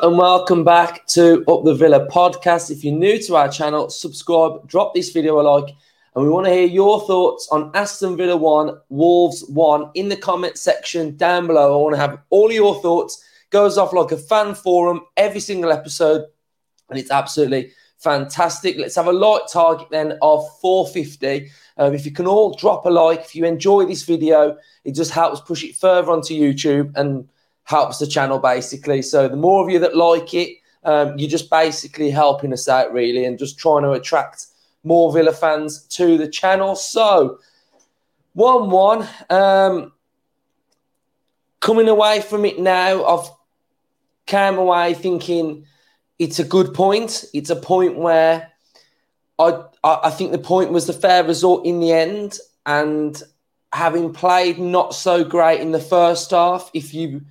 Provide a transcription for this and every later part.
And welcome back to Up the Villa podcast. If you're new to our channel, subscribe, drop this video a like, and we want to hear your thoughts on Aston Villa 1, Wolves 1 in the comment section down below. I want to have all your thoughts. Goes off like a fan forum every single episode, and it's absolutely fantastic. Let's have a like target then of 450. Um, if you can all drop a like, if you enjoy this video, it just helps push it further onto YouTube and helps the channel basically. So the more of you that like it, um, you're just basically helping us out really and just trying to attract more Villa fans to the channel. So 1 1. Um, coming away from it now, I've came away thinking it's a good point. It's a point where I, I think the point was the fair result in the end. And having played not so great in the first half, if you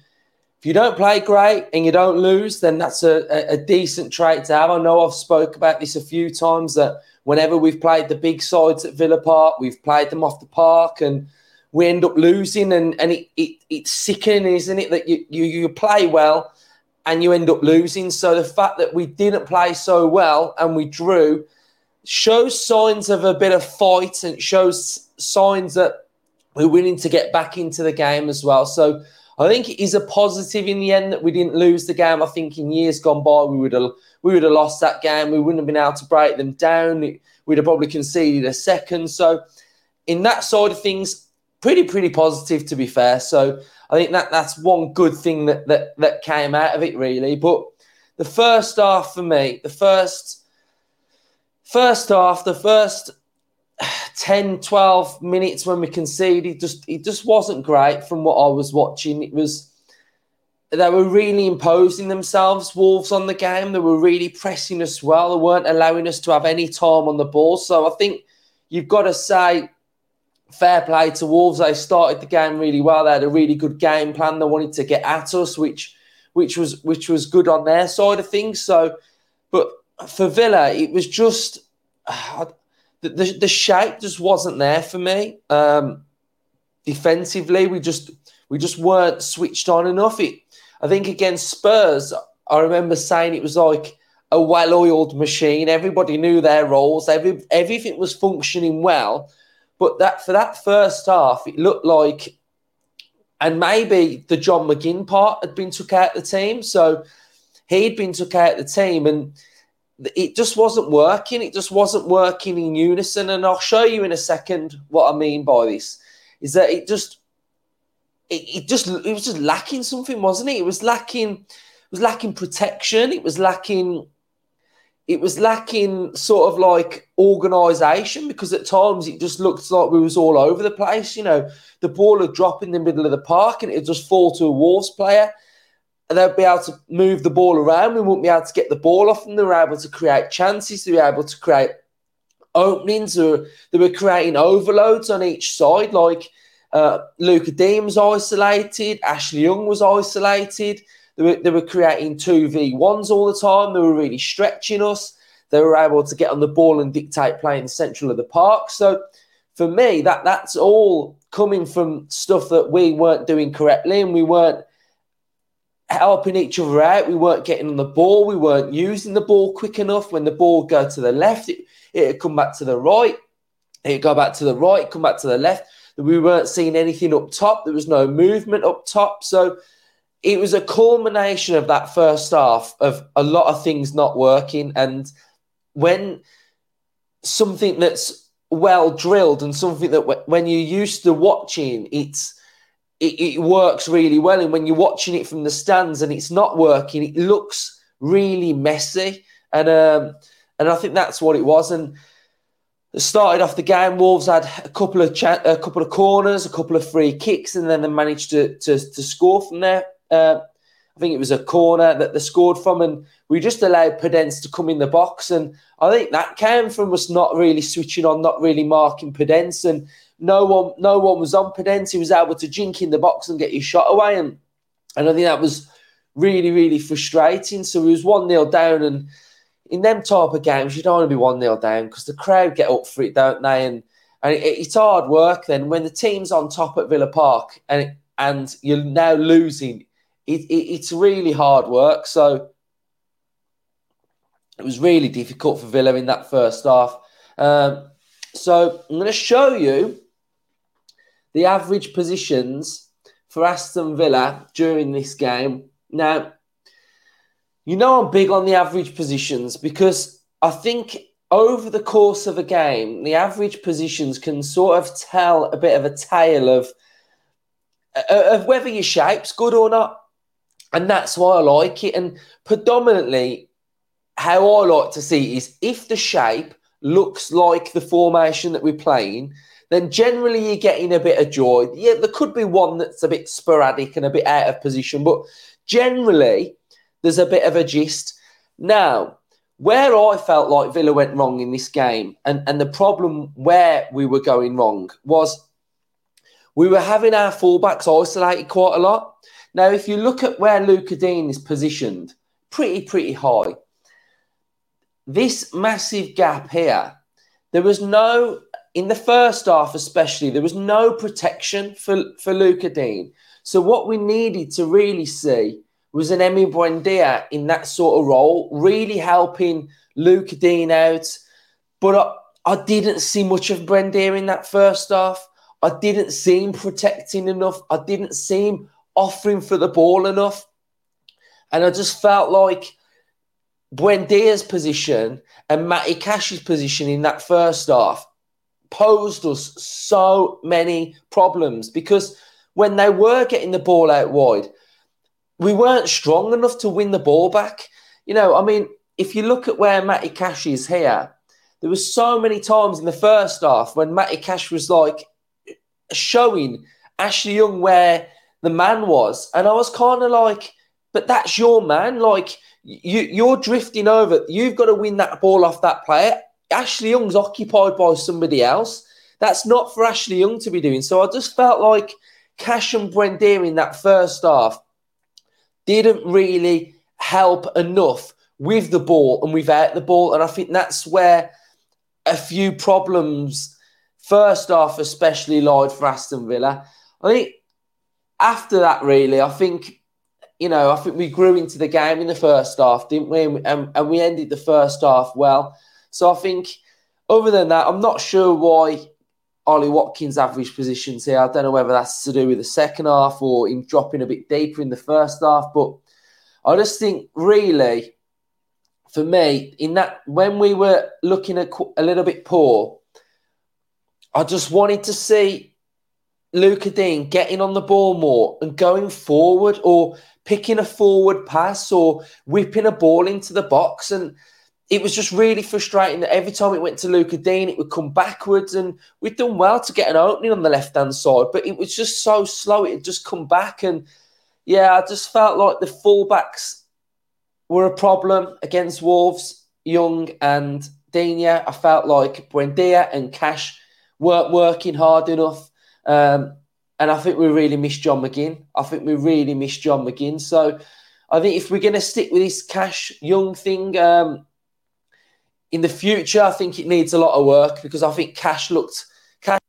if you don't play great and you don't lose, then that's a, a, decent trait to have. I know I've spoke about this a few times that whenever we've played the big sides at Villa Park, we've played them off the park and we end up losing and, and it, it, it's sickening, isn't it, that you, you, you play well and you end up losing. So the fact that we didn't play so well and we drew shows signs of a bit of fight and shows signs that we're willing to get back into the game as well. So I think it is a positive in the end that we didn't lose the game. I think in years gone by we would have we would have lost that game. We wouldn't have been able to break them down. We'd have probably conceded a second. So in that side of things, pretty pretty positive to be fair. So I think that that's one good thing that that that came out of it really. But the first half for me, the first first half, the first 10, 12 minutes when we conceded, just it just wasn't great from what I was watching. It was they were really imposing themselves, Wolves on the game. They were really pressing us well. They weren't allowing us to have any time on the ball. So I think you've got to say fair play to Wolves. They started the game really well. They had a really good game plan. They wanted to get at us, which which was which was good on their side of things. So, but for Villa, it was just the, the, the shape just wasn't there for me. Um, defensively, we just we just weren't switched on enough. It, I think against Spurs, I remember saying it was like a well-oiled machine. Everybody knew their roles. Every everything was functioning well. But that for that first half, it looked like, and maybe the John McGinn part had been took out of the team. So he'd been took out of the team, and it just wasn't working. It just wasn't working in unison. And I'll show you in a second what I mean by this. Is that it just it, it just it was just lacking something, wasn't it? It was lacking it was lacking protection. It was lacking it was lacking sort of like organisation because at times it just looked like we was all over the place. You know, the ball would drop in the middle of the park and it'd just fall to a Wolves player and they'd be able to move the ball around. We wouldn't be able to get the ball off them. They were able to create chances. They were able to create openings. Or they were creating overloads on each side. Like uh, Lucas Digne was isolated. Ashley Young was isolated. They were, they were creating 2v1s all the time. They were really stretching us. They were able to get on the ball and dictate play in the central of the park. So for me, that that's all coming from stuff that we weren't doing correctly and we weren't helping each other out. We weren't getting on the ball. We weren't using the ball quick enough. When the ball go to the left, it it'd come back to the right. It'd go back to the right, come back to the left. We weren't seeing anything up top. There was no movement up top. So it was a culmination of that first half of a lot of things not working. And when something that's well drilled and something that when you're used to watching, it's it, it works really well. And when you're watching it from the stands and it's not working, it looks really messy. And um, and I think that's what it was. And started off the game. Wolves had a couple of cha- a couple of corners, a couple of free kicks, and then they managed to to, to score from there. Uh, I think it was a corner that they scored from, and we just allowed Podence to come in the box. And I think that came from us not really switching on, not really marking Podence, and no one, no one was on Podence. He was able to jink in the box and get his shot away, and and I think that was really, really frustrating. So he was one 0 down, and in them type of games, you don't want to be one 0 down because the crowd get up for it, don't they? And and it, it's hard work then when the team's on top at Villa Park and and you're now losing. It, it, it's really hard work. So It was really difficult for Villa in that first half. Um, so I'm going to show you the average positions for Aston Villa during this game. Now, you know I'm big on the average positions because I think over the course of a game, the average positions can sort of tell a bit of a tale of uh, of whether your shape's good or not. And that's why I like it. And predominantly, how I like to see is if the shape looks like the formation that we're playing, then generally you're getting a bit of joy. Yeah, there could be one that's a bit sporadic and a bit out of position, but generally there's a bit of a gist. Now, where I felt like Villa went wrong in this game, and, and the problem where we were going wrong was we were having our fullbacks isolated quite a lot. Now, if you look at where Lucas Digne is positioned, pretty, pretty high. This massive gap here, there was no in the first half, especially, there was no protection for, for Lucas Digne. So, what we needed to really see was an Emi Buendia in that sort of role, really helping Lucas Digne out. But I, I didn't see much of Buendia in that first half. I didn't see him protecting enough. I didn't see him offering for the ball enough. And I just felt like Buendia's position and Matty Cash's position in that first half posed us so many problems because when they were getting the ball out wide, we weren't strong enough to win the ball back. You know, I mean, if you look at where Matty Cash is here, there was so many times in the first half when Matty Cash was like showing Ashley Young where the man was, and I was kind of like, but that's your man. Like you, you're drifting over. You've got to win that ball off that player. Ashley Young's occupied by somebody else. That's not for Ashley Young to be doing. So I just felt like Cash and Buendia in that first half didn't really help enough with the ball and without the ball. And I think that's where a few problems, first half especially, lied for Aston Villa. I think after that, really, I think, you know, I think we grew into the game in the first half, didn't we? And, and we ended the first half well. So I think, other than that, I'm not sure why Ollie Watkins' average positions here. I don't know whether that's to do with the second half or him dropping a bit deeper in the first half, but I just think really, for me, in that when we were looking at a little bit poor, I just wanted to see Lucas Digne getting on the ball more and going forward or picking a forward pass or whipping a ball into the box and it was just really frustrating that every time it went to Luca Digne, it would come backwards. And we'd done well to get an opening on the left hand side, but it was just so slow. It had just come back. And yeah, I just felt like the fullbacks were a problem against Wolves, Young and Digne. I felt like Buendia and Cash weren't working hard enough. Um, and I think we really missed John McGinn. I think we really missed John McGinn. So I think if we're going to stick with this Cash Young thing, um, in the future, I think it needs a lot of work because I think Cash looked Cash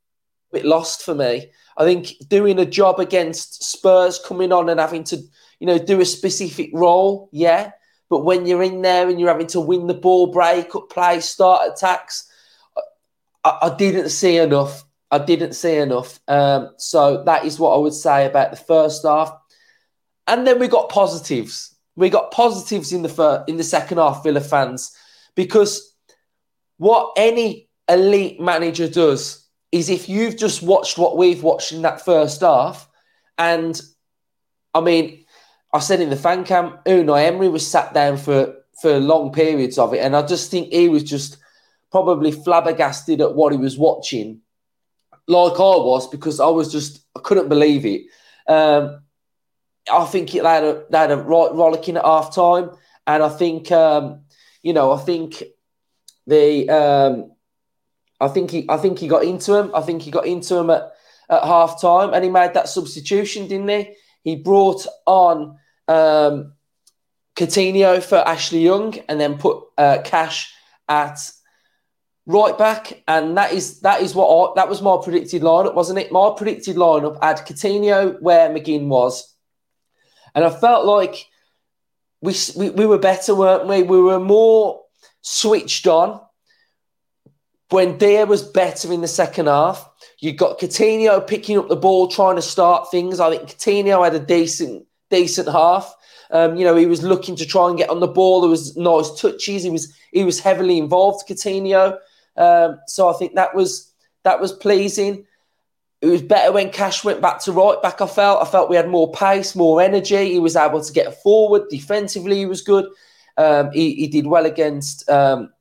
a bit lost for me. I think doing a job against Spurs, coming on and having to, you know, do a specific role, yeah. But when you're in there and you're having to win the ball, break up play, start attacks, I, I didn't see enough. I didn't see enough. Um, so that is what I would say about the first half. And then we got positives. We got positives in the first, in the second half, Villa fans, because what any elite manager does is if you've just watched what we've watched in that first half, and I mean, I said in the fan camp, Unai Emery was sat down for for long periods of it, and I just think he was just probably flabbergasted at what he was watching, like I was, because I was just I couldn't believe it. Um, I think they had a, they had a rollicking at half time, and I think um, you know I think the um, I think he I think he got into him. I think he got into him at, at half time and he made that substitution, didn't he? He brought on um, Coutinho for Ashley Young and then put uh, Cash at right back, and that is that is what I, that was my predicted lineup, wasn't it? My predicted lineup had Coutinho where McGinn was, and I felt like we we, we were better, weren't we? We were more switched on when Dier was better in the second half. You got Coutinho picking up the ball, trying to start things. I think Coutinho had a decent, decent half. Um, you know, he was looking to try and get on the ball. There was nice touches. He was he was heavily involved, Coutinho. Um, so I think that was that was pleasing. It was better when Cash went back to right back. I felt I felt we had more pace, more energy. He was able to get forward defensively. He was good. Um, he, he, did well against um,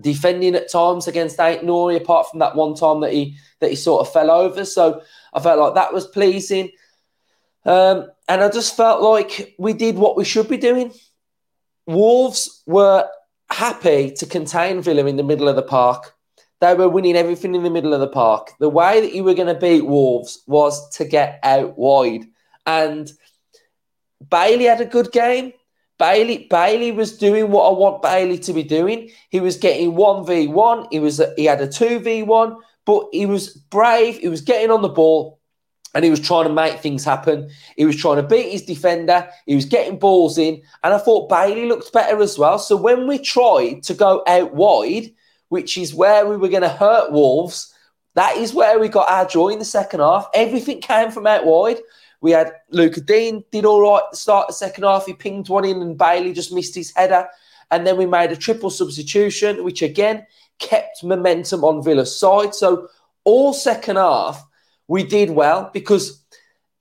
defending at times against Ait-Nouri, apart from that one time that he that he sort of fell over. So I felt like that was pleasing. Um, and I just felt like we did what we should be doing. Wolves were happy to contain Villa in the middle of the park. They were winning everything in the middle of the park. The way that you were going to beat Wolves was to get out wide. And Bailey had a good game. Bailey Bailey was doing what I want Bailey to be doing. He was getting one v one. He was he had a two v one, but he was brave. He was getting on the ball, and he was trying to make things happen. He was trying to beat his defender. He was getting balls in, and I thought Bailey looked better as well. So when we tried to go out wide, which is where we were going to hurt Wolves, that is where we got our joy in the second half. Everything came from out wide. We had Lucas Digne did all right the start the second half. He pinged one in and Bailey just missed his header. And then we made a triple substitution, which again kept momentum on Villa's side. So all second half, we did well because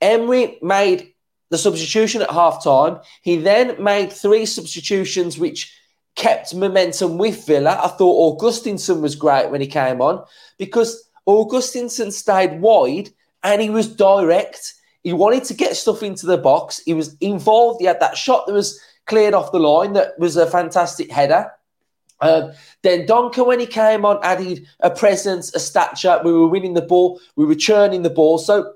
Emery made the substitution at half time. He then made three substitutions, which kept momentum with Villa. I thought Augustinsson was great when he came on because Augustinsson stayed wide and he was direct he wanted to get stuff into the box. He was involved. He had that shot that was cleared off the line that was a fantastic header. Um, then Donker, when he came on, added a presence, a stature. We were winning the ball. We were churning the ball. So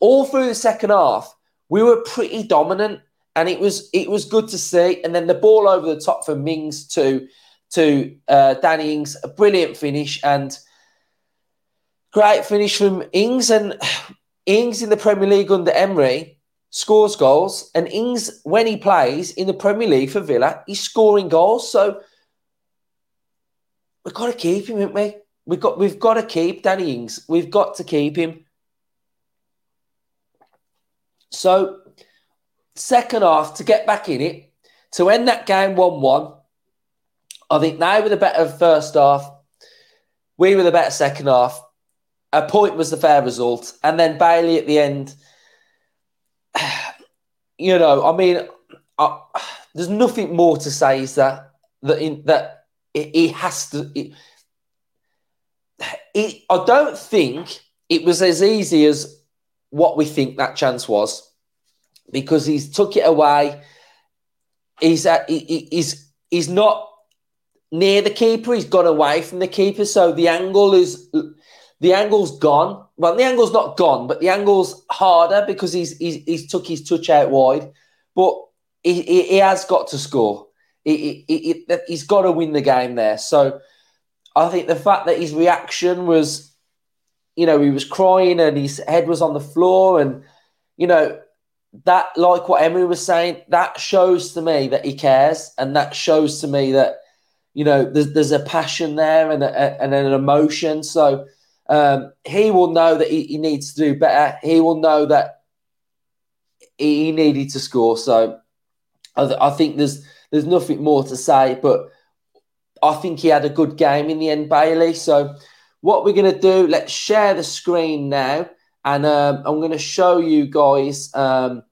all through the second half, we were pretty dominant, and it was it was good to see. And then the ball over the top for Mings to to uh, Danny Ings, a brilliant finish and great finish from Ings. And Ings in the Premier League under Emery scores goals, and Ings, when he plays in the Premier League for Villa, he's scoring goals. So we've got to keep him, haven't we? We've got we've got to keep Danny Ings. We've got to keep him. So second half to get back in it, to end that game 1-1. I think they were the better first half. We were the better second half a point was the fair result, and then Bailey at the end. You know, I mean, I, there's nothing more to say. Is that that in, that he has to. It, it, I don't think it was as easy as what we think that chance was, because he's took it away. He's uh, at, he, he's he's not near the keeper. He's gone away from the keeper, so the angle is the angle's gone. Well, the angle's not gone, but the angle's harder because he's he's, he's took his touch out wide. But he, he, he has got to score. He, he, he's got to win the game there. So I think the fact that his reaction was, you know, he was crying and his head was on the floor, and you know that, like what Emery was saying, that shows to me that he cares, and that shows to me that you know there's, there's a passion there and, a, and an emotion. So um, he will know that he, he, needs to do better. He will know that he needed to score. So I, th- I, think there's there's nothing more to say, but I think he had a good game in the end, Bailey. So what we're going to do, let's share the screen now, and um, I'm going to show you guys um,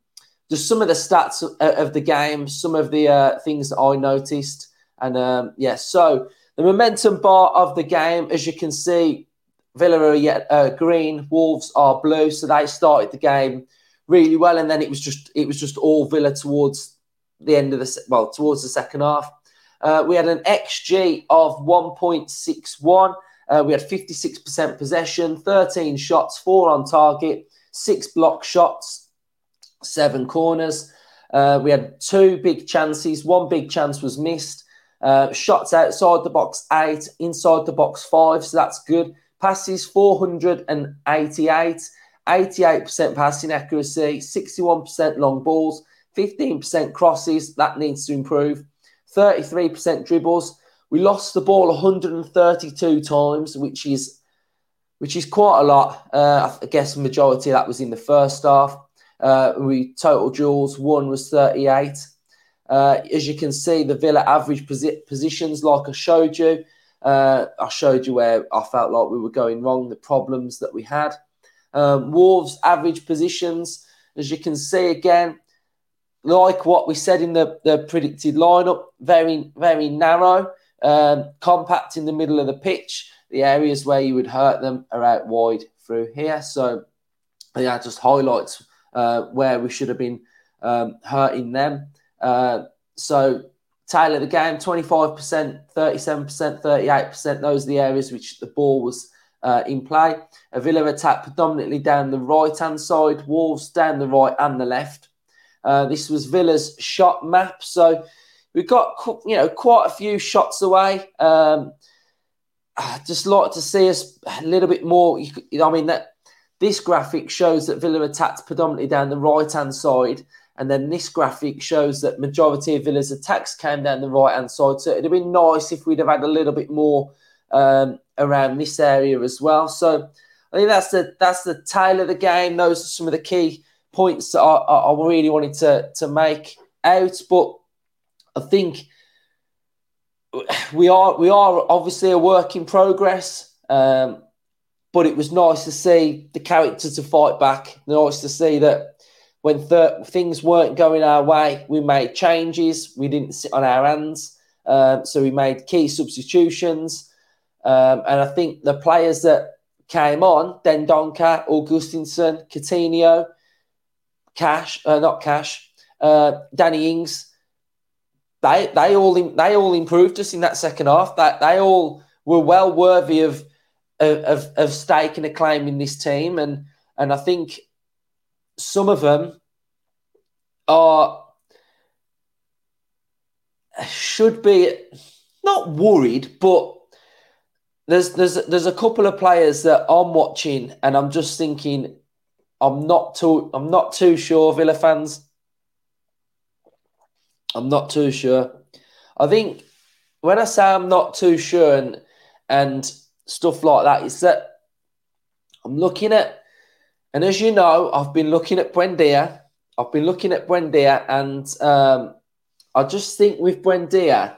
just some of the stats of, of the game, some of the uh, things that I noticed, and um, yeah, so. The momentum bar of the game, as you can see, Villa are yet uh, green, Wolves are blue. So they started the game really well, and then it was just it was just all Villa towards the end of the well towards the second half. Uh, we had an xG of 1.61. Uh, we had 56% possession, 13 shots, four on target, six block shots, seven corners. Uh, we had two big chances. One big chance was missed. Uh, shots outside the box, eight, inside the box, five. So that's good passes 488, 88% passing accuracy, 61% long balls, 15% crosses, that needs to improve, 33% dribbles, We lost the ball 132 times, which is which is quite a lot. Uh, I guess majority of that was in the first half. Uh, we total duels one was 38. Uh, as you can see, the Villa average posi- positions, like I showed you, uh, I showed you where I felt like we were going wrong, the problems that we had. Um, Wolves average positions, as you can see again, like what we said in the, the predicted lineup, very, very narrow, um, compact in the middle of the pitch. The areas where you would hurt them are out wide through here. So, yeah, just highlights uh, where we should have been um, hurting them. Uh, so, tailor the game 25%, 37%, 38%. Those are the areas which the ball was uh, in play. A Villa attack predominantly down the right hand side, Wolves down the right and the left. Uh, this was Villa's shot map. So we got you know quite a few shots away. Um, I just like to see us a little bit more. I mean that this graphic shows that Villa attacked predominantly down the right hand side, and then this graphic shows that majority of Villa's attacks came down the right hand side. So it'd have been nice if we'd have had a little bit more um, around this area as well. So I think that's the that's the tale of the game. Those are some of the key points that I, I really wanted to to make out, but I think we are we are obviously a work in progress. Um, but it was nice to see the character to fight back. Nice to see that when th- things weren't going our way, we made changes. We didn't sit on our hands, um, so we made key substitutions. Um, and I think the players that came on, Dendoncker, Augustinsson, Coutinho, Cash, uh, not Cash, uh, Danny Ings. They they all they all improved us in that second half. That they all were well worthy of of, of staking a claim in this team, and and I think some of them are should be not worried, but there's there's there's a couple of players that I'm watching, and I'm just thinking I'm not too I'm not too sure, Villa fans. I'm not too sure. I think when I say I'm not too sure and and stuff like that, it's that I'm looking at and as you know, I've been looking at Buendia. I've been looking at Buendia and um, I just think with Buendia,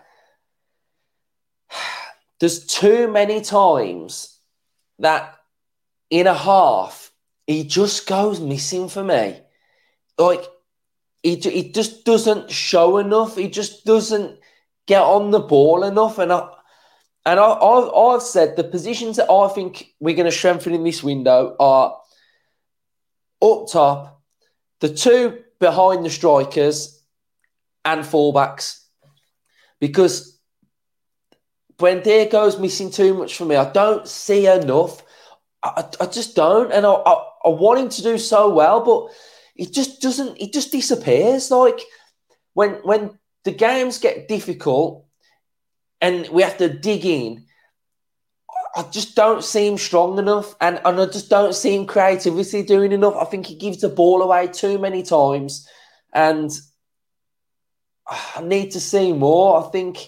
there's too many times that in a half he just goes missing for me. Like he, he just doesn't show enough. He just doesn't get on the ball enough. And I and I, I've, I've said the positions that I think we're going to strengthen in this window are up top, the two behind the strikers, and fullbacks. Because Buendia goes missing too much for me. I don't see enough. I, I just don't. And I, I, I want him to do so well, but it just doesn't. It just disappears. Like when when the games get difficult and we have to dig in. I just don't seem strong enough, and, and I just don't see him creativity doing enough. I think he gives the ball away too many times, and I need to see more. I think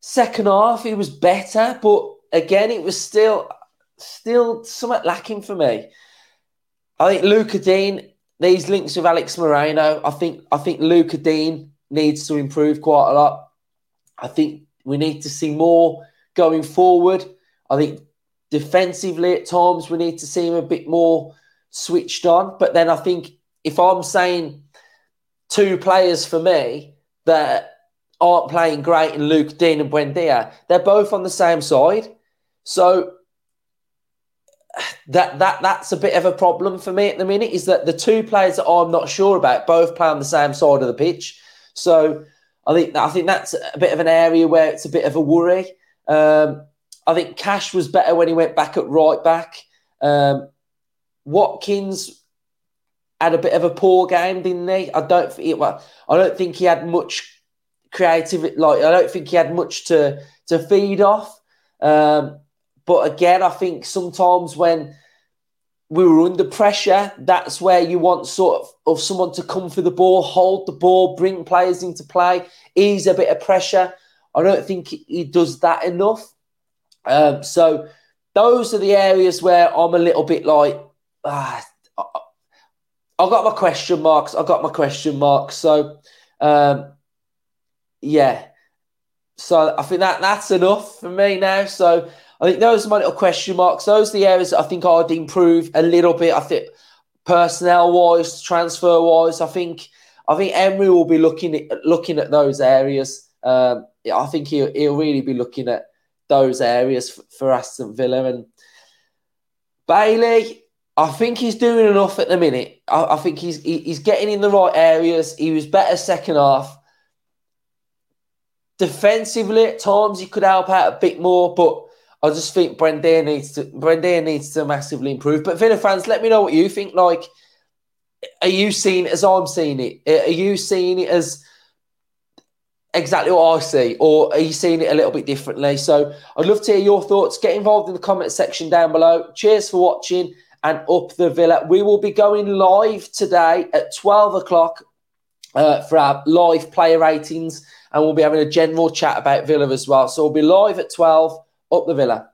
second half he was better, but again it was still still somewhat lacking for me. I think Luca Digne, these links with Alex Moreno, I think I think Lucas Digne needs to improve quite a lot. I think we need to see more going forward. I think defensively at times we need to see him a bit more switched on. But then I think if I'm saying two players for me that aren't playing great in Lucas Digne and Buendia, they're both on the same side. So that that that's a bit of a problem for me at the minute. Is that the two players that I'm not sure about both play on the same side of the pitch. So I think I think that's a bit of an area where it's a bit of a worry. Um, I think Cash was better when he went back at right back. Um, Watkins had a bit of a poor game, didn't he? I don't think well, I don't think he had much creativity. Like I don't think he had much to to feed off. Um, but again, I think sometimes when we were under pressure, that's where you want sort of, of someone to come for the ball, hold the ball, bring players into play, ease a bit of pressure. I, don't think he does that enough. Um, so those are the areas where I'm a little bit like, ah, I got my question marks. I got my question marks. So, um, yeah. So I think that that's enough for me now. So I think those are my little question marks. Those are the areas I think I'd improve a little bit. I think personnel wise, transfer wise, I think I think Emery will be looking at looking at those areas. Um, I think he'll, he'll really be looking at those areas for, for Aston Villa and Bailey. I think he's doing enough at the minute. I, I think he's he, he's getting in the right areas. He was better second half. Defensively, at times he could help out a bit more, but I just think Brendan needs to Brendan needs to massively improve. But Villa fans, let me know what you think. Like, are you seeing it as I'm seeing it? Are you seeing it as exactly what I see, or are you seeing it a little bit differently? So I'd love to hear your thoughts. Get involved in the comment section down below. Cheers for watching and up the Villa. We will be going live today at 12 o'clock uh, for our live player ratings, and we'll be having a general chat about Villa as well. So we'll be live at 12 up the Villa.